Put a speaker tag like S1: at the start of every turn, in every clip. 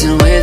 S1: dancing with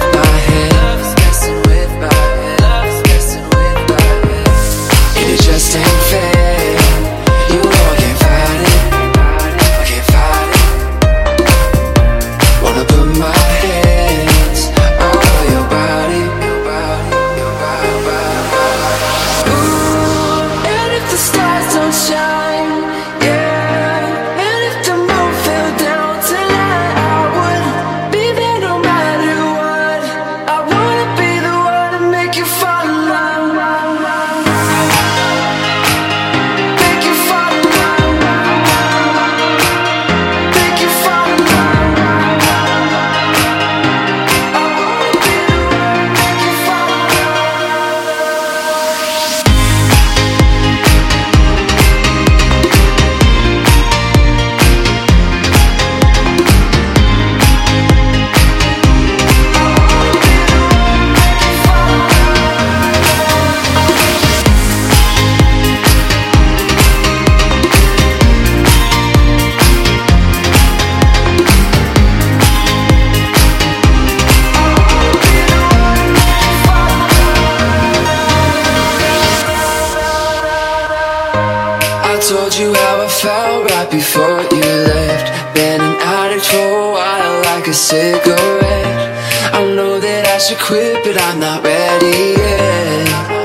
S1: told you how I felt right before you left. Been an addict for a while like a cigarette. I know that I should quit but I'm not ready yet.